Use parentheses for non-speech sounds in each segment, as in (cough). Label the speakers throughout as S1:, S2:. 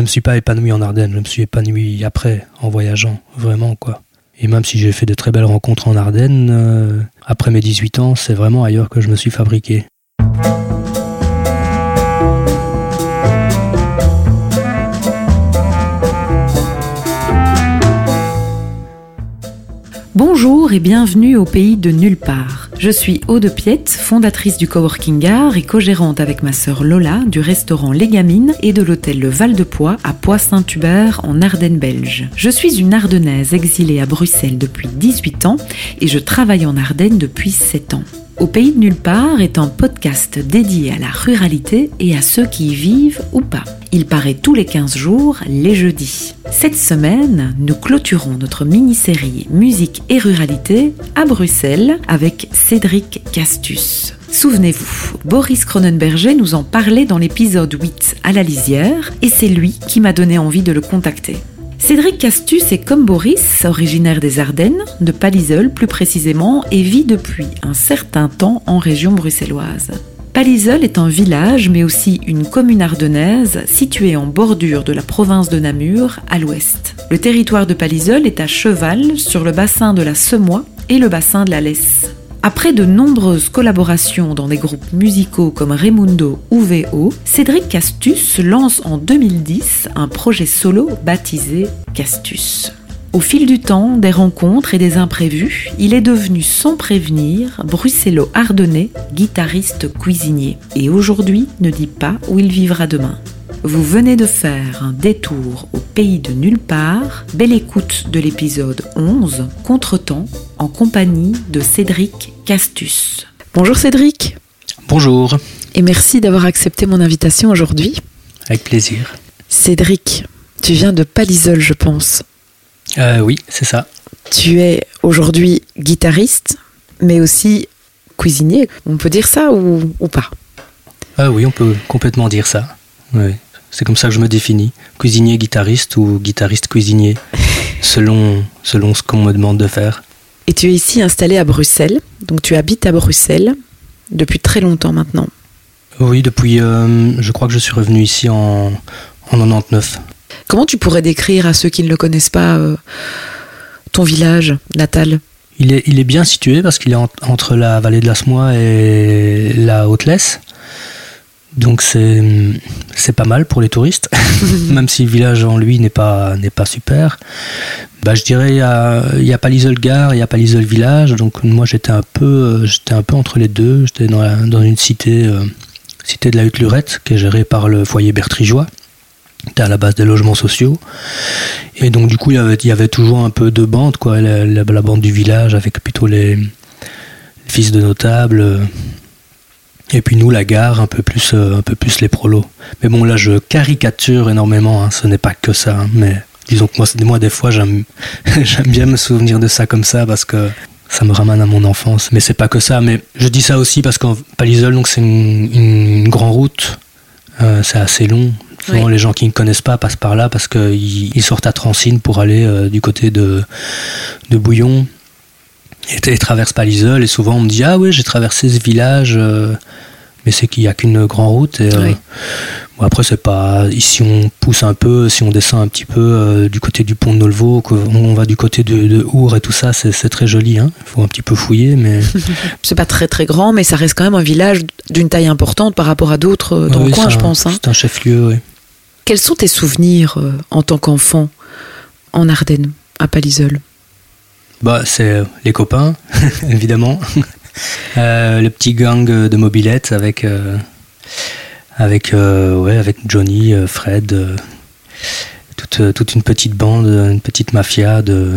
S1: je me suis pas épanoui en Ardennes, je me suis épanoui après, en voyageant, vraiment, quoi. Et même si j'ai fait de très belles rencontres en Ardennes, euh, après mes 18 ans, c'est vraiment ailleurs que je me suis fabriqué.
S2: Bonjour et bienvenue au pays de nulle part. Je suis Aude Piette, fondatrice du Coworking Art et co-gérante avec ma sœur Lola du restaurant Les Gamines et de l'hôtel Le Val de Poix à Poix-Saint-Hubert en Ardennes belge. Je suis une Ardennaise exilée à Bruxelles depuis 18 ans et je travaille en Ardennes depuis 7 ans. Au pays de nulle part est un podcast dédié à la ruralité et à ceux qui y vivent ou pas. Il paraît tous les 15 jours, les jeudis. Cette semaine, nous clôturons notre mini-série Musique et ruralité à Bruxelles avec Cédric Castus. Souvenez-vous, Boris Cronenberger nous en parlait dans l'épisode 8 à la lisière et c'est lui qui m'a donné envie de le contacter. Cédric Castus est comme Boris, originaire des Ardennes, de Paliseul plus précisément, et vit depuis un certain temps en région bruxelloise. Paliseul est un village, mais aussi une commune ardennaise située en bordure de la province de Namur, à l'ouest. Le territoire de Paliseul est à cheval sur le bassin de la Semois et le bassin de la Lesse. Après de nombreuses collaborations dans des groupes musicaux comme Raimundo ou VO, Cédric Castus lance en 2010 un projet solo baptisé Castus. Au fil du temps, des rencontres et des imprévus, il est devenu sans prévenir bruxello-ardennais, guitariste cuisinier. Et aujourd'hui ne dit pas où il vivra demain. Vous venez de faire un détour au pays de nulle part. Belle écoute de l'épisode 11, Contretemps, en compagnie de Cédric Castus. Bonjour Cédric.
S1: Bonjour.
S2: Et merci d'avoir accepté mon invitation aujourd'hui.
S1: Avec plaisir.
S2: Cédric, tu viens de Palisol, je pense.
S1: Euh, oui, c'est ça.
S2: Tu es aujourd'hui guitariste, mais aussi cuisinier. On peut dire ça ou, ou pas?
S1: Ah oui, on peut complètement dire ça. Oui. C'est comme ça que je me définis. Cuisinier, guitariste ou guitariste, cuisinier, (laughs) selon, selon ce qu'on me demande de faire.
S2: Et tu es ici installé à Bruxelles, donc tu habites à Bruxelles depuis très longtemps maintenant.
S1: Oui, depuis, euh, je crois que je suis revenu ici en, en 99.
S2: Comment tu pourrais décrire à ceux qui ne le connaissent pas euh, ton village natal?
S1: Il est, il est bien situé parce qu'il est en, entre la vallée de la Smois et la Haute-Lesse. Donc c'est c'est pas mal pour les touristes, (laughs) même si le village en lui n'est pas n'est pas super. Bah je dirais il y a a Palisol gare, il y a Palisol village. Donc moi j'étais un peu j'étais un peu entre les deux. J'étais dans la, dans une cité euh, cité de la Hutte-Lurette qui est gérée par le foyer Bertrigeois. C'était à la base des logements sociaux. Et donc du coup il y avait il y avait toujours un peu de bande quoi, la, la, la bande du village avec plutôt les, les fils de notables et puis nous, la gare, un peu plus, euh, un peu plus les prolos. Mais bon, là, je caricature énormément. Hein, ce n'est pas que ça. Hein, mais disons que moi, moi des fois, j'aime, (laughs) j'aime bien me souvenir de ça comme ça parce que ça me ramène à mon enfance. Mais c'est pas que ça. Mais je dis ça aussi parce qu'en Palisol, donc c'est une, une, grande route. Euh, c'est assez long. Souvent, oui. les gens qui ne connaissent pas passent par là parce qu'ils ils sortent à Transine pour aller euh, du côté de, de Bouillon et, traverse Palisol. Et souvent, on me dit Ah oui, j'ai traversé ce village. Euh, mais c'est qu'il n'y a qu'une grande route. Et,
S2: Oui.
S1: euh, bon, après, c'est pas. Si on pousse un peu, si on descend un petit peu euh, du côté du pont de Nolvo, on va du côté de, de Our et tout ça, c'est très joli. Hein. Il faut un petit peu fouiller, mais. (laughs)
S2: C'est pas très très grand, mais ça reste quand même un village d'une taille importante par rapport à d'autres dans
S1: Oui,
S2: le coin, je
S1: un-
S2: pense. hein.
S1: C'est un chef-lieu, oui.
S2: Quels sont tes souvenirs en tant qu'enfant en Ardennes, à Palisol?
S1: Bah, c'est euh, les copains, (laughs) évidemment. Euh, le petit gang de mobilettes avec, euh, avec, ouais, avec Johnny, Fred, toute, toute une petite bande, une petite mafia de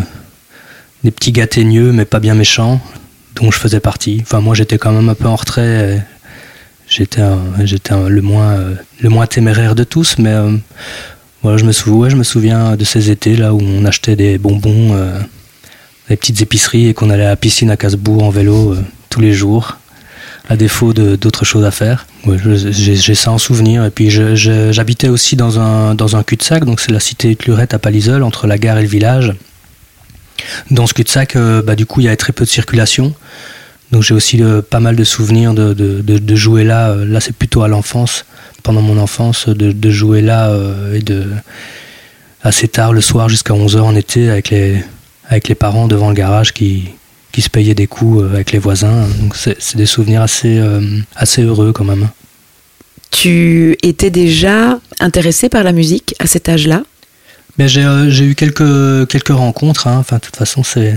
S1: des petits gars teigneux mais pas bien méchants, dont je faisais partie. Enfin, moi, j'étais quand même un peu en retrait. et J'étais j'étais le moins le moins téméraire de tous, mais voilà, je me souviens, je me souviens de ces étés là où on achetait des bonbons. Des petites épiceries et qu'on allait à la piscine à Casbourg en vélo euh, tous les jours, à défaut d'autres choses à faire. J'ai ça en souvenir. Et puis j'habitais aussi dans un, cul-de-sac, donc c'est la cité Clurette à Palisol, entre la gare et le village. Dans ce cul-de-sac, euh, bah, du coup, il y avait très peu de circulation. Donc j'ai aussi euh, pas mal de souvenirs de, de, jouer là. Là, c'est plutôt à l'enfance. pendant mon enfance de, jouer là et de assez tard le soir jusqu'à 11h en été avec les, avec les parents devant le garage qui, qui se payaient des coups avec les voisins. Donc c'est des souvenirs assez, assez heureux quand même.
S2: Tu étais déjà intéressé par la musique à cet âge-là?
S1: Mais j'ai eu quelques, quelques rencontres. Hein. Enfin, de toute façon, c'est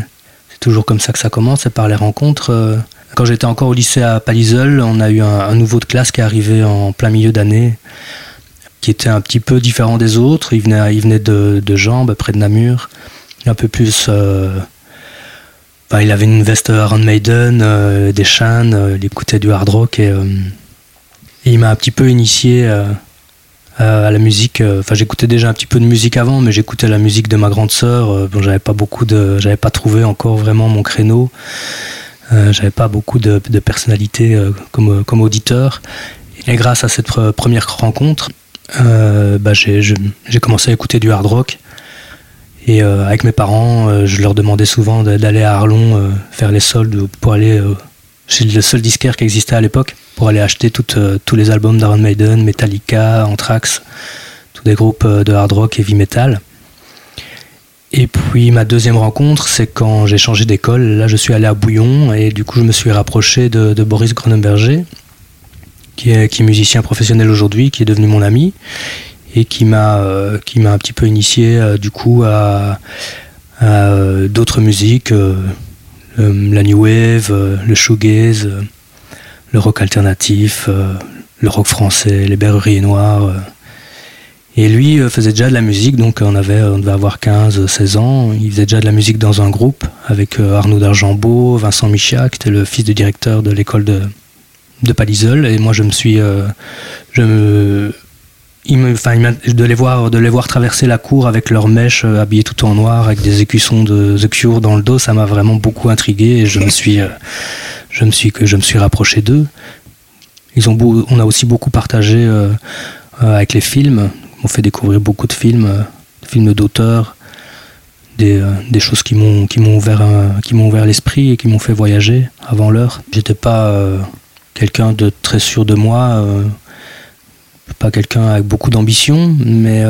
S1: toujours comme ça que ça commence, c'est par les rencontres. Quand j'étais encore au lycée à Paliseul, on a eu un, nouveau de classe qui est arrivé en plein milieu d'année, qui était un petit peu différent des autres. Il venait, il venait de, de Jambes, près de Namur. Un peu plus. Euh, il avait une veste Iron Maiden, euh, des chaînes, euh, il écoutait du hard rock et, il m'a un petit peu initié à la musique. Enfin, j'écoutais déjà un petit peu de musique avant, mais j'écoutais la musique de ma grande sœur. bon, j'avais pas beaucoup de, j'avais pas trouvé encore vraiment mon créneau. J'avais pas beaucoup de, personnalité euh, comme, auditeur. Et grâce à cette première rencontre, bah, j'ai commencé à écouter du hard rock. Et avec mes parents, je leur demandais souvent d'aller à Arlon faire les soldes pour aller chez le seul disquaire qui existait à l'époque, pour aller acheter tous les albums d'Iron Maiden, Metallica, Anthrax, tous des groupes de hard rock et heavy metal. Et puis ma deuxième rencontre, c'est quand j'ai changé d'école. Là, je suis allé à Bouillon et du coup, je me suis rapproché de, Boris Gronenberger, qui est, qui est musicien professionnel aujourd'hui, qui est devenu mon ami et qui m'a euh, qui m'a un petit peu initié euh, du coup à, euh, d'autres musiques, la new wave, le shoegaze, le rock alternatif, le rock français, les berreries noires et lui faisait déjà de la musique, donc on, avait, on devait avoir 15, 16 ans. Il faisait déjà de la musique dans un groupe avec Arnaud d'Argembault, Vincent Micha, qui était le fils du directeur de l'école de, de Paliseul. Et moi, je me suis. Il me, enfin, de les voir, de les voir traverser la cour avec leurs mèches habillées tout en noir, avec des écussons de The Cure dans le dos, ça m'a vraiment beaucoup intrigué et je me suis, je me suis, je me suis rapproché d'eux. Ils ont, on a aussi beaucoup partagé avec les films m'ont fait découvrir beaucoup de films, euh, films d'auteurs, des, euh, des, choses qui m'ont ouvert qui ouvert l'esprit et qui m'ont fait voyager avant l'heure. J'étais pas euh, quelqu'un de très sûr de moi, pas quelqu'un avec beaucoup d'ambition, mais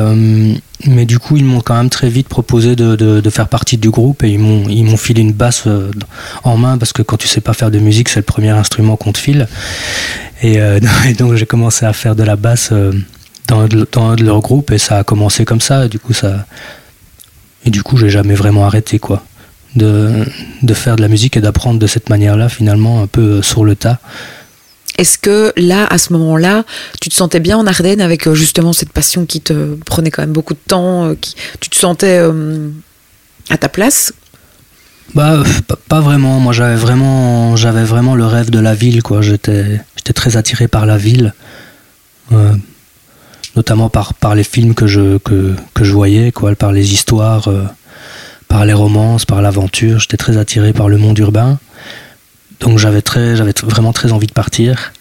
S1: mais du coup ils m'ont quand même très vite proposé de, de, faire partie du groupe et ils m'ont ils filé une basse en main parce que quand tu sais pas faire de musique c'est le premier instrument qu'on te file et, (laughs) et donc j'ai commencé à faire de la basse dans, dans leur groupe et ça a commencé comme ça. Et du coup, ça. Et du coup, j'ai jamais vraiment arrêté, quoi. De, de faire de la musique et d'apprendre de cette manière-là, finalement, un peu euh, sur le tas.
S2: Est-ce que là, à ce moment-là, tu te sentais bien en Ardennes avec euh, justement cette passion qui te prenait quand même beaucoup de temps euh, qui, Tu te sentais à ta place?
S1: Bah, pas, vraiment. Moi, j'avais vraiment, j'avais vraiment le rêve de la ville, quoi. J'étais, j'étais très attiré par la ville notamment par, par les films que je, que, que je voyais, quoi, par les histoires, euh, par les romances, par l'aventure. J'étais très attiré par le monde urbain. Donc j'avais très, j'avais vraiment très envie de partir.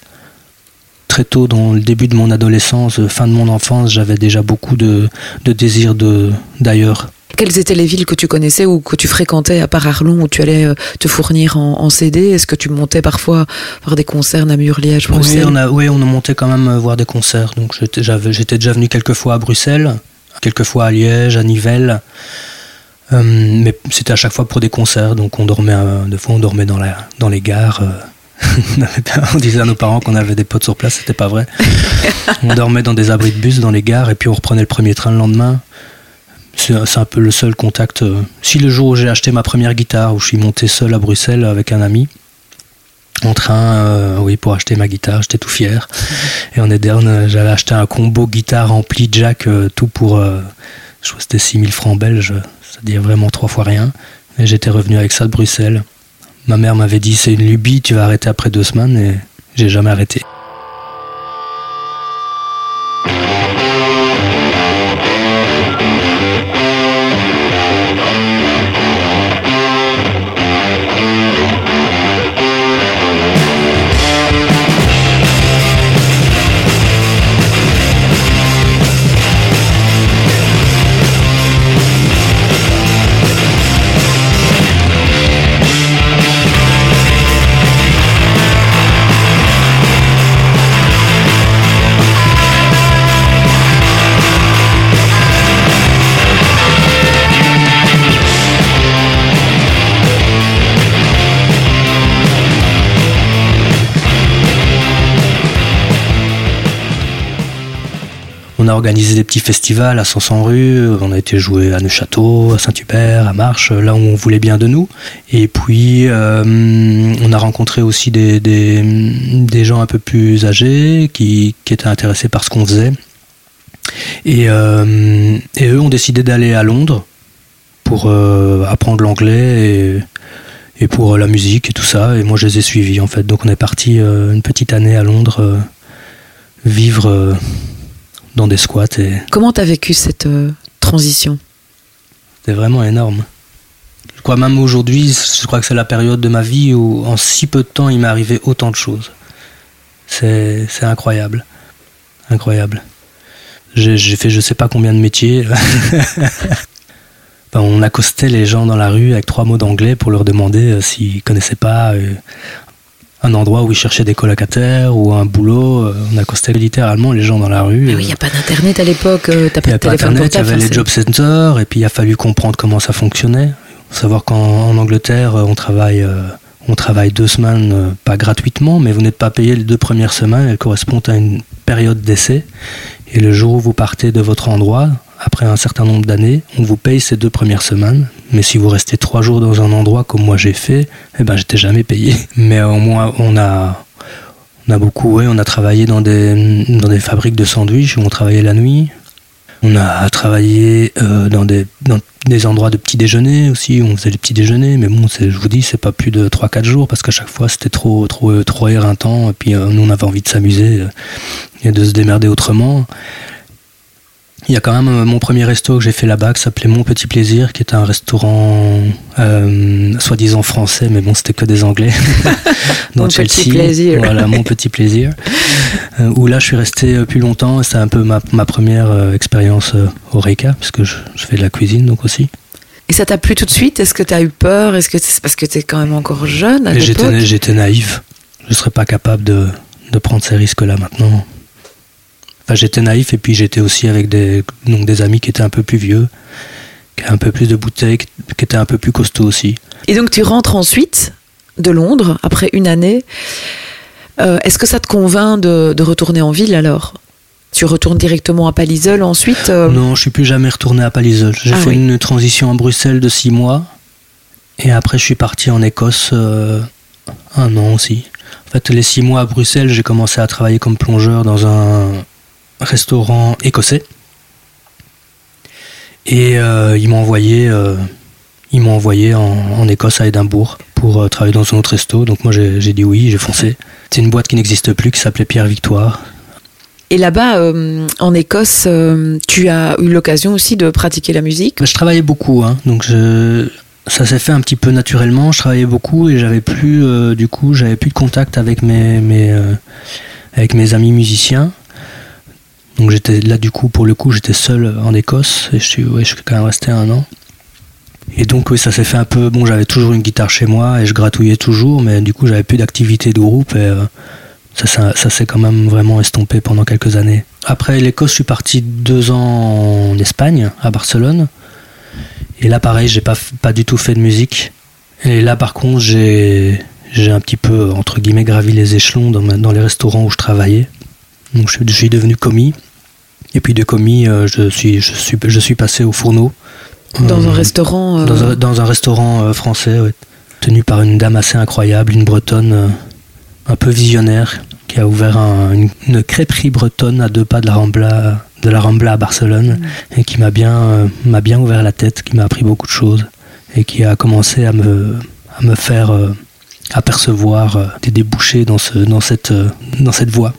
S1: Très tôt, dans le début de mon adolescence, fin de mon enfance, j'avais déjà beaucoup de, de désir de, d'ailleurs.
S2: Quelles étaient les villes que tu connaissais ou que tu fréquentais à part Arlon où tu allais euh, te fournir en, CD Est-ce que tu montais parfois voir des concerts Namur, Liège, Bruxelles?
S1: oui on, a, oui, on a monté quand même euh, voir des concerts. Donc j'étais, j'étais déjà venu quelques fois à Bruxelles, quelques fois à Liège, à Nivelles. Euh, mais c'était à chaque fois pour des concerts, donc on dormait, des fois on dormait dans, la, dans les gares. (laughs) on disait à nos parents qu'on avait des potes sur place, c'était pas vrai. (laughs) on dormait dans des abris de bus dans les gares et puis on reprenait le premier train le lendemain. C'est un peu le seul contact. Euh, si le jour où j'ai acheté ma première guitare, où je suis monté seul à Bruxelles avec un ami, en train, euh, oui, pour acheter ma guitare, j'étais tout fier. (laughs) Et en Ederne, euh, j'avais acheté un combo guitare ampli jack, tout pour, je crois c'était 6000 francs belges, c'est-à-dire vraiment trois fois rien. Et j'étais revenu avec ça de Bruxelles. Ma mère m'avait dit, c'est une lubie, tu vas arrêter après deux semaines, et j'ai jamais arrêté. On a organisé des petits festivals à 500 rue, on a été joué à Neuchâteau, à Saint-Hubert, à Marche, là où on voulait bien de nous. Et puis euh, on a rencontré aussi des, gens un peu plus âgés qui, étaient intéressés par ce qu'on faisait. Et, euh, eux ont décidé d'aller à Londres pour euh, apprendre l'anglais et, pour la musique et tout ça. Et moi je les ai suivis en fait. Donc on est parti une petite année à Londres vivre dans des squats. Et...
S2: Comment tu as vécu cette euh, transition?
S1: C'était vraiment énorme. Je crois même aujourd'hui, je crois que c'est la période de ma vie où en si peu de temps il m'est arrivé autant de choses. C'est incroyable. Incroyable. J'ai fait je sais pas combien de métiers. (laughs) on accostait les gens dans la rue avec trois mots d'anglais pour leur demander euh, s'ils connaissaient pas euh, un endroit où ils cherchaient des colocataires ou un boulot. Euh, on accostait littéralement les gens dans la rue.
S2: Il n'y a pas d'internet à l'époque,
S1: euh, t'as
S2: pas
S1: de téléphone
S2: Il y
S1: avait les job centers et puis il a fallu comprendre comment ça fonctionnait. Faut savoir qu'en Angleterre, euh, on travaille, on travaille deux semaines, pas gratuitement, mais vous n'êtes pas payé les deux premières semaines. Elles correspondent à une période d'essai. Et le jour où vous partez de votre endroit, après un certain nombre d'années, on vous paye ces deux premières semaines. Mais si vous restez trois jours dans un endroit comme moi j'ai fait, eh ben j'étais jamais payé. (laughs) Mais au moins on a on a beaucoup, ouais, on a travaillé dans des fabriques de sandwichs où on travaillait la nuit. On a travaillé euh, dans, des, endroits de petit déjeuner aussi, on faisait des petits déjeuners, mais bon, je vous dis, c'est pas plus de 3-4 jours parce qu'à chaque fois c'était trop, trop, trop éreintant, et puis euh, nous on avait envie de s'amuser euh, et de se démerder autrement. Il y a quand même euh, mon premier resto que j'ai fait là-bas qui s'appelait Mon Petit Plaisir, qui était un restaurant euh, soi-disant français, mais bon, c'était que des Anglais. (laughs)
S2: dans mon Petit plaisir.
S1: Voilà, Mon (laughs) Petit Plaisir. Euh, où là, je suis resté plus longtemps. C'était un peu ma, première expérience au Reika, puisque je, fais de la cuisine donc aussi.
S2: Et ça t'a plu tout de suite? Est-ce que tu as eu peur? Est-ce que c'est parce que tu es quand même encore jeune à
S1: J'étais naïf. Je ne serais pas capable de, de prendre ces risques-là maintenant j'étais naïf et puis j'étais aussi avec des, donc des amis qui étaient un peu plus vieux, qui avaient un peu plus de bouteilles, qui étaient un peu plus costauds aussi.
S2: Et donc tu rentres ensuite de Londres après une année. Euh, est-ce que ça te convainc de, retourner en ville alors? Tu retournes directement à Palisol ensuite
S1: euh? Non, je suis plus jamais retourné à Palisol. J'ai ah fait une transition à Bruxelles de six mois et après je suis parti en Écosse euh, un an aussi. En fait, les six mois à Bruxelles, j'ai commencé à travailler comme plongeur dans un restaurant écossais. Et euh, ils m'ont envoyé, euh, ils m'ont envoyé en, Écosse à Édimbourg pour euh, travailler dans un autre resto. Donc moi j'ai dit oui, j'ai foncé. C'est une boîte qui n'existe plus qui s'appelait Pierre Victoire.
S2: Et là-bas, en Écosse, tu as eu l'occasion aussi de pratiquer la musique?
S1: Je travaillais beaucoup, hein. donc je, ça s'est fait un petit peu naturellement. Je travaillais beaucoup et j'avais plus, du coup, j'avais plus de contact avec mes, mes avec mes amis musiciens. Donc j'étais là du coup pour le coup j'étais seul en Écosse et je suis ouais, je suis quand même resté un an. Et donc oui ça s'est fait un peu bon j'avais toujours une guitare chez moi et je gratouillais toujours mais du coup j'avais plus d'activité de groupe et euh, ça, ça, s'est quand même vraiment estompé pendant quelques années. Après l'Écosse je suis parti deux ans en Espagne à Barcelone et là pareil j'ai pas pas du tout fait de musique et là par contre j'ai un petit peu entre guillemets gravi les échelons dans, dans les restaurants où je travaillais. Donc je suis devenu commis et puis de commis, euh, je, suis, je, suis, je suis passé au fourneau.
S2: Dans un euh, restaurant
S1: euh, dans, un, restaurant français, tenu par une dame assez incroyable, une bretonne un peu visionnaire, qui a ouvert une, crêperie bretonne à deux pas de la Rambla, de la Rambla à Barcelone, mm. et qui m'a bien, m'a bien ouvert la tête, qui m'a appris beaucoup de choses, et qui a commencé à me, à me faire apercevoir des débouchés dans, ce, dans, cette, dans cette voie.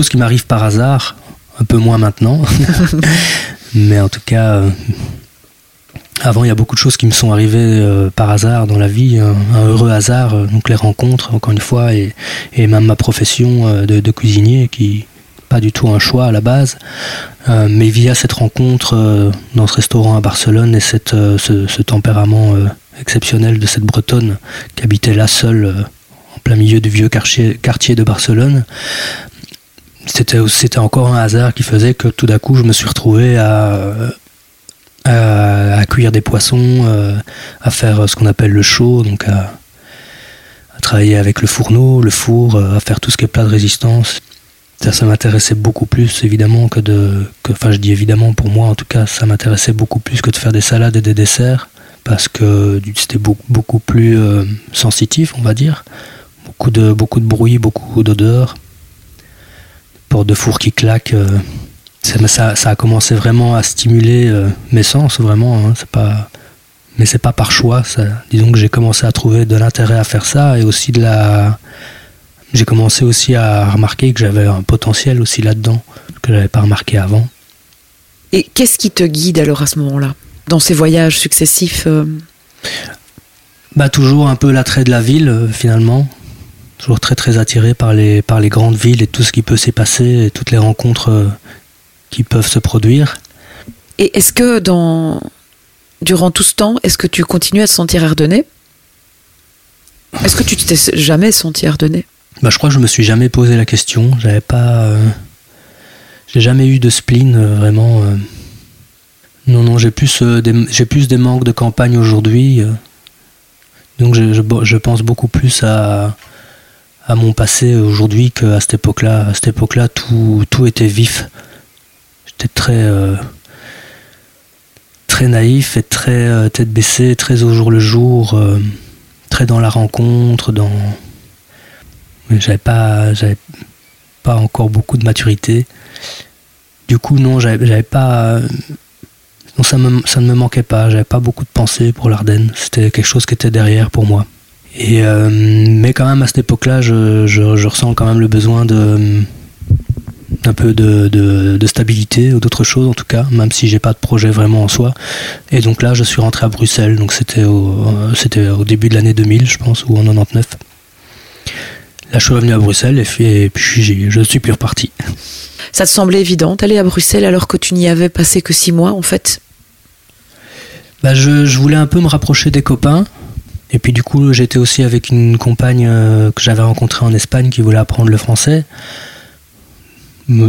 S1: Choses qui m'arrivent par hasard, un peu moins maintenant. (laughs) Mais en tout cas, avant, il y a beaucoup de choses qui me sont arrivées par hasard dans la vie, un, heureux hasard, donc les rencontres, encore une fois, et, même ma profession de, cuisinier qui, pas du tout un choix à la base, mais via cette rencontre dans ce restaurant à Barcelone et cette, ce, tempérament exceptionnel de cette Bretonne qui habitait là seule plein milieu du vieux quartier, quartier de Barcelone. C'était, c'était encore un hasard qui faisait que tout d'un coup je me suis retrouvé à, à, cuire des poissons, euh, à faire ce qu'on appelle le chaud, donc à, travailler avec le fourneau, le four, euh, à faire tout ce qui est plat de résistance. Ça, ça m'intéressait beaucoup plus évidemment que de, que, enfin je dis évidemment pour moi en tout cas, ça m'intéressait beaucoup plus que de faire des salades et des desserts parce que c'était beaucoup, beaucoup plus euh, sensitif, on va dire beaucoup de, beaucoup de bruit, beaucoup d'odeurs, porte de four qui claque. Euh, ça, ça, a commencé vraiment à stimuler euh, mes sens, vraiment. Hein, c'est pas, mais c'est pas par choix. Ça. Disons que j'ai commencé à trouver de l'intérêt à faire ça et aussi de la. J'ai commencé aussi à remarquer que j'avais un potentiel aussi là-dedans que j'avais pas remarqué avant.
S2: Et qu'est-ce qui te guide alors à ce moment-là, dans ces voyages successifs euh?
S1: Bah toujours un peu l'attrait de la ville finalement toujours très très attiré par les, par les grandes villes et tout ce qui peut s'y passer et toutes les rencontres euh, qui peuvent se produire.
S2: Et est-ce que dans, durant tout ce temps, est-ce que tu continues à te sentir ardennais? Est-ce que tu t'es jamais senti ardennais?
S1: Bah, Je crois que je me suis jamais posé la question. J'avais pas. Euh, j'ai jamais eu de spleen euh, vraiment. Non, non, j'ai plus, des, j'ai plus des manques de campagne aujourd'hui. donc je, je, pense beaucoup plus à, à mon passé aujourd'hui qu'à cette époque-là. À cette époque-là, tout, tout était vif. J'étais très, euh, très naïf et très euh, tête baissée, très au jour le jour, euh, très dans la rencontre, dans. J'avais pas, j'avais pas encore beaucoup de maturité. Du coup, non, j'avais pas. Non, ça, me, ça ne me manquait pas. J'avais pas beaucoup de pensées pour l'Ardenne. C'était quelque chose qui était derrière pour moi. Et, mais quand même, à cette époque-là, je, je, ressens quand même le besoin de d'un peu de, de, stabilité ou d'autres choses en tout cas, même si j'ai pas de projet vraiment en soi. Et donc là, je suis rentré à Bruxelles, donc c'était au, c'était au début de l'année 2000, je pense, ou en 99. Là, je suis revenu à Bruxelles et puis, et puis je suis plus reparti.
S2: Ça te semblait évident d'aller à Bruxelles alors que tu n'y avais passé que six mois en fait?
S1: Bah, je, je voulais un peu me rapprocher des copains. Et puis du coup, j'étais aussi avec une compagne euh, que j'avais rencontrée en Espagne qui voulait apprendre le français.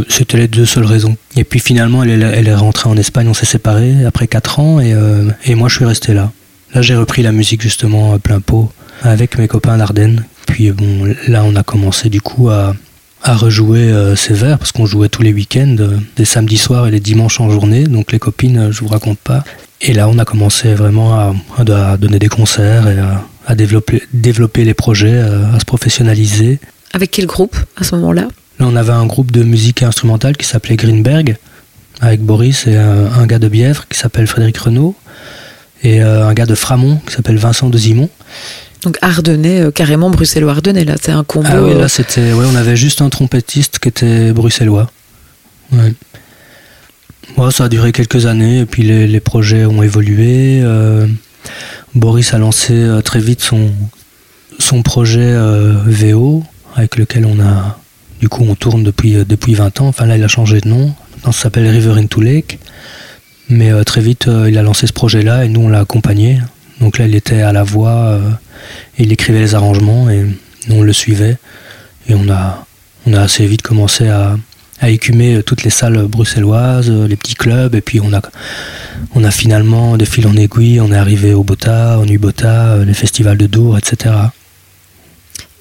S1: C'était les deux seules raisons. Et puis finalement, elle, est rentrée en Espagne, on s'est séparés après 4 ans et, euh, et, moi je suis resté là. Là j'ai repris la musique justement à plein pot avec mes copains d'Ardennes. Puis bon, là on a commencé du coup à, à rejouer euh, ces vers parce qu'on jouait tous les week-ends, des samedis soirs et les dimanches en journée. Donc les copines, je vous raconte pas. Et là, on a commencé vraiment à, donner des concerts et à, développer, développer les projets, à, se professionnaliser.
S2: Avec quel groupe à ce moment-là?
S1: Là, on avait un groupe de musique instrumentale qui s'appelait Greenberg, avec Boris et un, gars de Bièvre qui s'appelle Frédéric Renaud, et euh, un gars de Framont qui s'appelle Vincent de Zimon.
S2: Donc Ardennais, euh, carrément bruxellois-ardennais, là, c'est un combo.
S1: Ah oui, là, euh, c'était, ouais, on avait juste un trompettiste qui était bruxellois. Ouais ça a duré quelques années et puis les, projets ont évolué. Euh, Boris a lancé euh, très vite son, son projet euh, VO avec lequel on a du coup on tourne depuis, depuis 20 ans. Enfin là il a changé de nom. Maintenant ça s'appelle River into Lake. Mais très vite il a lancé ce projet là et nous on l'a accompagné. Donc là il était à la voix, il écrivait les arrangements et nous on le suivait. Et on a, on a assez vite commencé à, à écumer euh, toutes les salles bruxelloises, euh, les petits clubs, et puis on a, on a finalement, de fil en aiguille, on est arrivé au Bota, au Nubota, euh, les festivals de Dour, etc.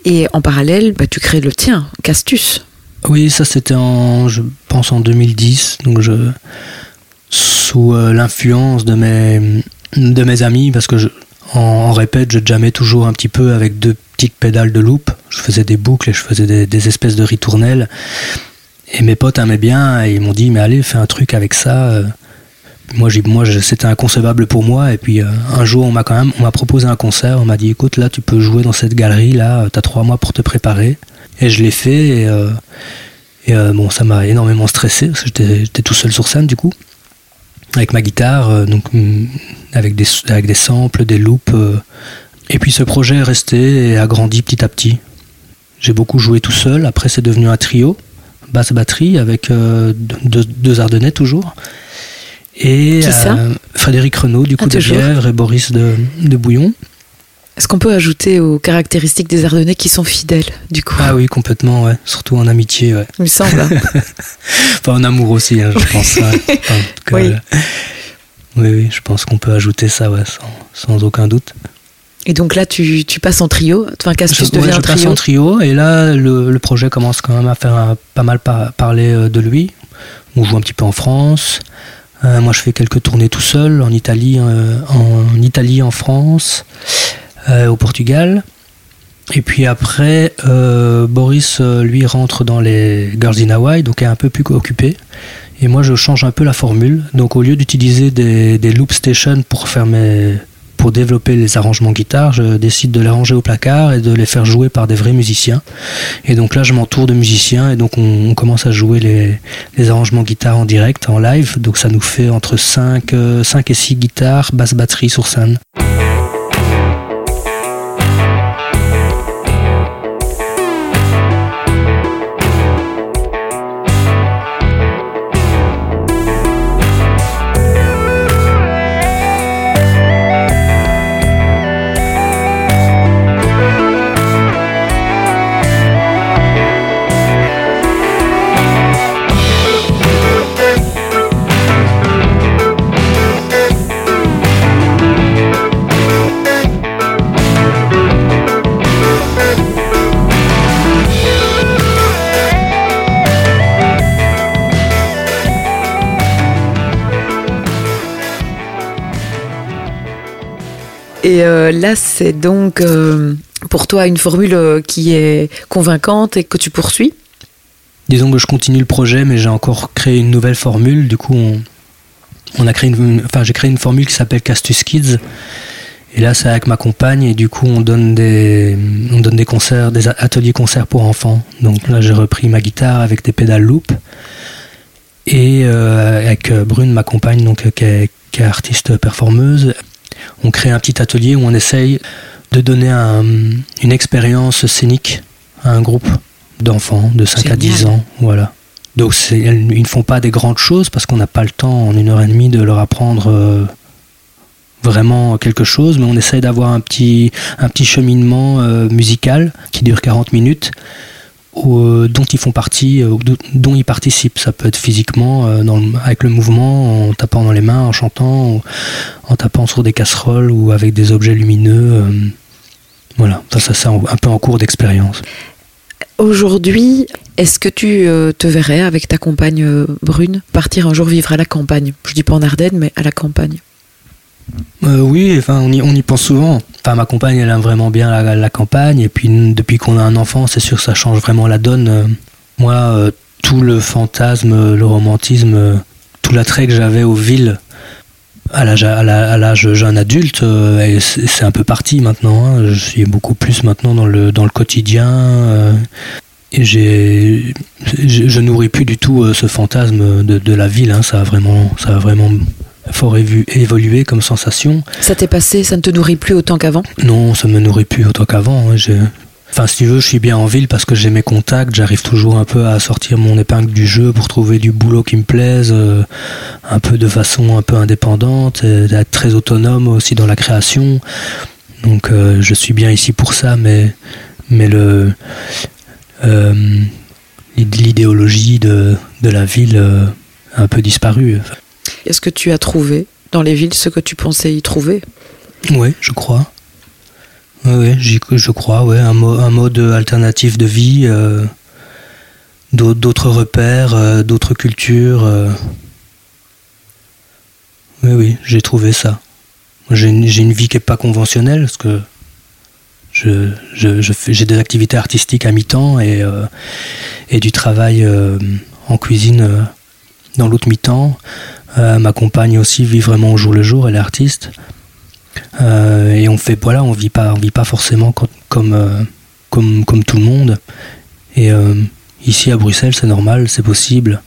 S2: Et en parallèle, bah, tu crées le tien, Castus.
S1: Oui, ça c'était en, je pense en 2010, donc je, sous l'influence de mes, de mes amis, parce que je, en, répète, je jamais toujours un petit peu avec deux petites pédales de loop. Je faisais des boucles et je faisais des, des espèces de ritournelles. Et mes potes aimaient bien et ils m'ont dit mais allez fais un truc avec ça. Euh. Moi, c'était inconcevable pour moi et puis euh, un jour on m'a quand même on m'a proposé un concert. On m'a dit écoute là tu peux jouer dans cette galerie là. T'as trois mois pour te préparer. Et je l'ai fait et, euh, bon ça m'a énormément stressé parce que j'étais tout seul sur scène du coup. avec ma guitare, donc mm, avec des, avec des samples, des loops. et puis ce projet est resté et a grandi petit à petit. J'ai beaucoup joué tout seul. Après, c'est devenu un trio, basse batterie, avec deux, Ardennais toujours. Et Frédéric Renaud du ah, coup de Bièvre et Boris de, de Bouillon.
S2: Est-ce qu'on peut ajouter aux caractéristiques des Ardennais qui sont fidèles, du coup?
S1: Ah oui, complètement, ouais. Surtout en amitié, ouais.
S2: Il me semble. Hein. (laughs)
S1: enfin, en amour aussi, hein, je pense. oui. oui. je pense qu'on peut ajouter ça, ouais, sans, aucun doute.
S2: Et donc là, tu, tu passes en trio Enfin, Castus
S1: je,
S2: devient
S1: je passe en trio, et là, le, projet commence quand même à faire pas mal parler euh, de lui. On joue un petit peu en France. Euh, moi, je fais quelques tournées tout seul, en Italie, euh, en Italie, en France. Euh, au Portugal. Et puis après, Boris, lui, rentre dans les Girls in Hawaii, donc est un peu plus occupé. Et moi, je change un peu la formule. Donc au lieu d'utiliser des, des loop stations pour faire mes, pour développer les arrangements guitare, je décide de les ranger au placard et de les faire jouer par des vrais musiciens. Et donc là, je m'entoure de musiciens et donc on, commence à jouer les, arrangements guitare en direct, en live. Donc ça nous fait entre 5, 5 et 6 guitares, basse batterie sur scène.
S2: Et euh, là, c'est donc euh, pour toi une formule euh, qui est convaincante et que tu poursuis
S1: Disons que je continue le projet, mais j'ai encore créé une nouvelle formule. Du coup, on, a créé une, enfin, j'ai créé une formule qui s'appelle Castus Kids. Et là, c'est avec ma compagne, et du coup, on donne des, on donne des concerts, des ateliers concerts pour enfants. Donc là, j'ai repris ma guitare avec des pédales loop. Et avec Brune, ma compagne, donc, qui est, artiste performeuse, on crée un petit atelier où on essaye de donner une expérience scénique à un groupe d'enfants de 5 à 10 ans. Voilà. Donc ils ne font pas des grandes choses parce qu'on n'a pas le temps en une heure et demie de leur apprendre euh, vraiment quelque chose, mais on essaye d'avoir un petit, un petit cheminement euh, musical qui dure 40 minutes euh, dont ils font partie, euh, dont ils participent. Ça peut être physiquement, euh, avec le mouvement, en tapant dans les mains, en chantant, en tapant sur des casseroles ou avec des objets lumineux. voilà, ça, ça c'est un peu en cours d'expérience.
S2: Aujourd'hui, est-ce que tu te verrais avec ta compagne brune partir un jour vivre à la campagne? Je dis pas en Ardennes, mais à la campagne.
S1: Euh, oui, enfin, on y, on y, pense souvent. Enfin, ma compagne, elle aime vraiment bien la, campagne. Et puis, depuis qu'on a un enfant, c'est sûr que ça change vraiment la donne. Euh, moi, euh, tout le fantasme, le romantisme, tout l'attrait que j'avais aux villes à l'âge jeune adulte, c'est un peu parti maintenant. Hein. Je suis beaucoup plus maintenant dans le, dans le quotidien. et j'ai, je nourris plus du tout ce fantasme de, la ville. Hein. Ça a vraiment, ça a vraiment fort évolué comme sensation.
S2: Ça t'est passé, ça ne te nourrit plus autant qu'avant?
S1: Non, ça me nourrit plus autant qu'avant. Hein. Enfin, si tu veux, je suis bien en ville parce que j'ai mes contacts, j'arrive toujours un peu à sortir mon épingle du jeu pour trouver du boulot qui me plaise, euh, un peu de façon un peu indépendante, d'être très autonome aussi dans la création. Donc, euh, je suis bien ici pour ça, mais, mais le, euh, l'idéologie de, de la ville a un peu disparu.
S2: Est-ce que tu as trouvé dans les villes ce que tu pensais y trouver
S1: Oui, je crois. Oui, je crois, ouais. un, mode alternatif de vie, euh, d'autres repères, euh, d'autres cultures. Euh. Oui, oui, j'ai trouvé ça. J'ai une, vie qui n'est pas conventionnelle, parce que j'ai des activités artistiques à mi-temps et, et du travail en cuisine dans l'autre mi-temps. Euh, ma compagne aussi vit vraiment au jour le jour, elle est artiste. Euh, et on fait, voilà, on vit pas, on vit pas forcément comme, euh, comme, comme tout le monde. Et ici à Bruxelles, c'est normal, c'est possible.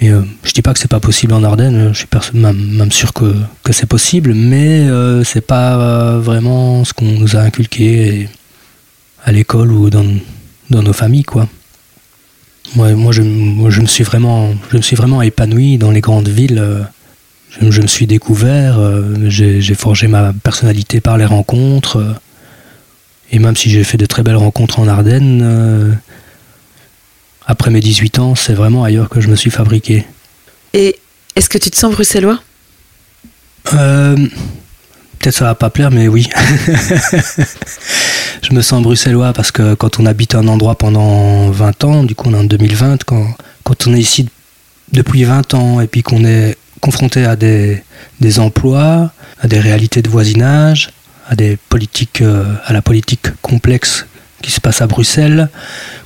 S1: Et euh, je dis pas que c'est pas possible en Ardennes, je suis même, même sûr que, que c'est possible, mais euh, c'est pas vraiment ce qu'on nous a inculqué à l'école ou dans, dans nos familles, quoi. Moi, moi, je, je, me suis vraiment, je me suis vraiment épanoui dans les grandes villes. Je, je me suis découvert, j'ai forgé ma personnalité par les rencontres. Et même si j'ai fait de très belles rencontres en Ardennes, après mes 18 ans, c'est vraiment ailleurs que je me suis fabriqué.
S2: Et est-ce que tu te sens bruxellois?
S1: Euh, Peut-être ça va pas plaire, mais oui. (laughs) je me sens bruxellois parce que quand on habite un endroit pendant 20 ans, du coup on est en 2020, quand, quand on est ici depuis 20 ans et puis qu'on est confronté à des, des emplois, à des réalités de voisinage, à des politiques, euh, à la politique complexe qui se passe à Bruxelles,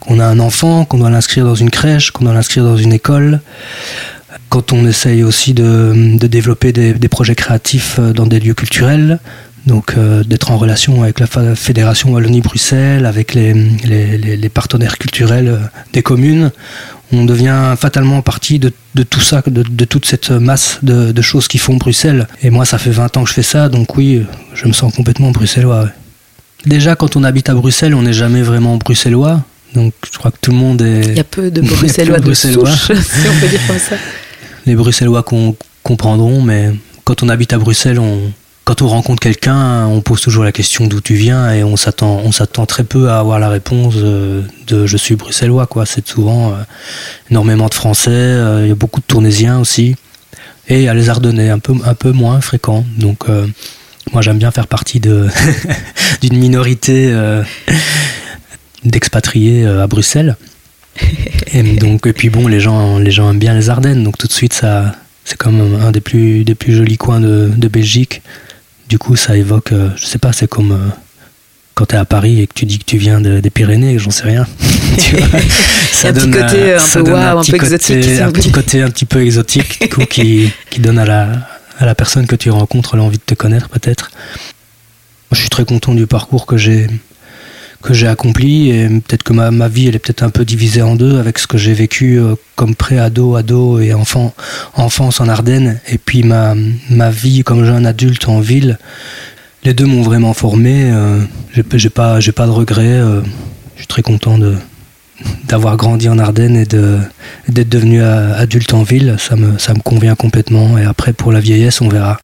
S1: qu'on a un enfant, qu'on doit l'inscrire dans une crèche, qu'on doit l'inscrire dans une école. Quand on essaye aussi de, développer des, projets créatifs euh, dans des lieux culturels, donc euh, d'être en relation avec la Fédération Wallonie-Bruxelles, avec les, les, partenaires culturels euh, des communes, on devient fatalement partie de, tout ça, de, toute cette masse de, choses qui font Bruxelles. Et moi, ça fait 20 ans que je fais ça, donc oui, je me sens complètement bruxellois. Déjà, quand on habite à Bruxelles, on n'est jamais vraiment bruxellois. Donc, je crois que tout le monde est.
S2: Il y a peu de (laughs) bruxellois de, bruxellois. (laughs) si on peut dire comme ça.
S1: Les bruxellois comprendront, mais quand on habite à Bruxelles, on, quand on rencontre quelqu'un, on pose toujours la question d'où tu viens et on s'attend, on s'attend très peu à avoir la réponse de je suis bruxellois. Quoi. C'est souvent euh, énormément de Français, euh, il y a beaucoup de Tournésiens aussi. Et il y a les Ardennais, un peu, moins fréquents. Donc. Euh, moi, j'aime bien faire partie (laughs) d'une minorité euh, d'expatriés euh, à Bruxelles. Et, donc, et puis bon, les gens, les gens aiment bien les Ardennes, donc tout de suite, ça, c'est comme un des plus, des plus jolis coins de, Belgique. Du coup, ça évoque, euh, je sais pas, c'est comme quand tu es à Paris et que tu dis que tu viens des Pyrénées, j'en sais rien. (laughs)
S2: ça donne un, côté un peu un, peu exotique.
S1: Un petit côté un petit peu exotique, qui, qui donne à la, à la personne que tu rencontres l'envie de te connaître peut-être. Je suis très content du parcours que j'ai que j'ai accompli et peut-être que ma, ma, vie elle est peut-être un peu divisée en deux avec ce que j'ai vécu euh, comme pré-ado, ado et enfant, enfance en Ardennes et puis ma, ma vie comme jeune adulte en ville. Les deux m'ont vraiment formé. Euh, j'ai pas j'ai pas de regrets. Euh, je suis très content de, d'avoir grandi en Ardennes et d'être devenu adulte en ville, ça me, ça me convient complètement. Et après, pour la vieillesse, on verra.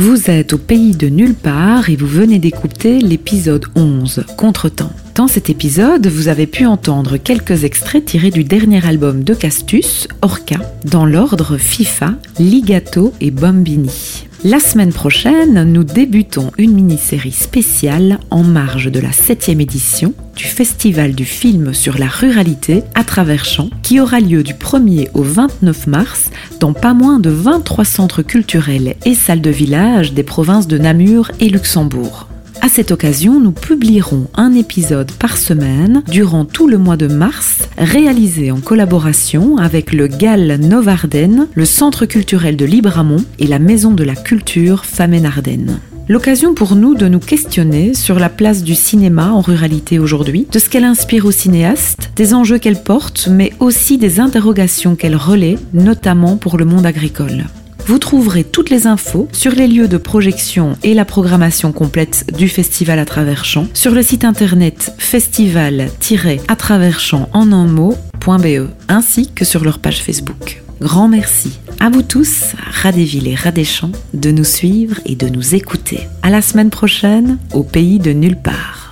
S2: Vous êtes au pays de nulle part et vous venez d'écouter l'épisode 11, Contretemps. Dans cet épisode, vous avez pu entendre quelques extraits tirés du dernier album de Castus, Orca, dans l'ordre FIFA, Ligato et Bombini. La semaine prochaine, nous débutons une mini-série spéciale en marge de la 7e édition du Festival du film sur la ruralité à travers champs qui aura lieu du 1er au 29 mars dans pas moins de 23 centres culturels et salles de village des provinces de Namur et Luxembourg. À cette occasion, nous publierons un épisode par semaine durant tout le mois de mars, réalisé en collaboration avec le GAL Novarden, le Centre culturel de Libramont et la Maison de la culture Famen-Ardennes. L'occasion pour nous de nous questionner sur la place du cinéma en ruralité aujourd'hui, de ce qu'elle inspire aux cinéastes, des enjeux qu'elle porte, mais aussi des interrogations qu'elle relaie, notamment pour le monde agricole. Vous trouverez toutes les infos sur les lieux de projection et la programmation complète du festival à travers champs sur le site internet festival-à travers champs en un mot.be ainsi que sur leur page Facebook. Grand merci à vous tous, Radéville et Radéchamps, de nous suivre et de nous écouter. À la semaine prochaine au pays de nulle part.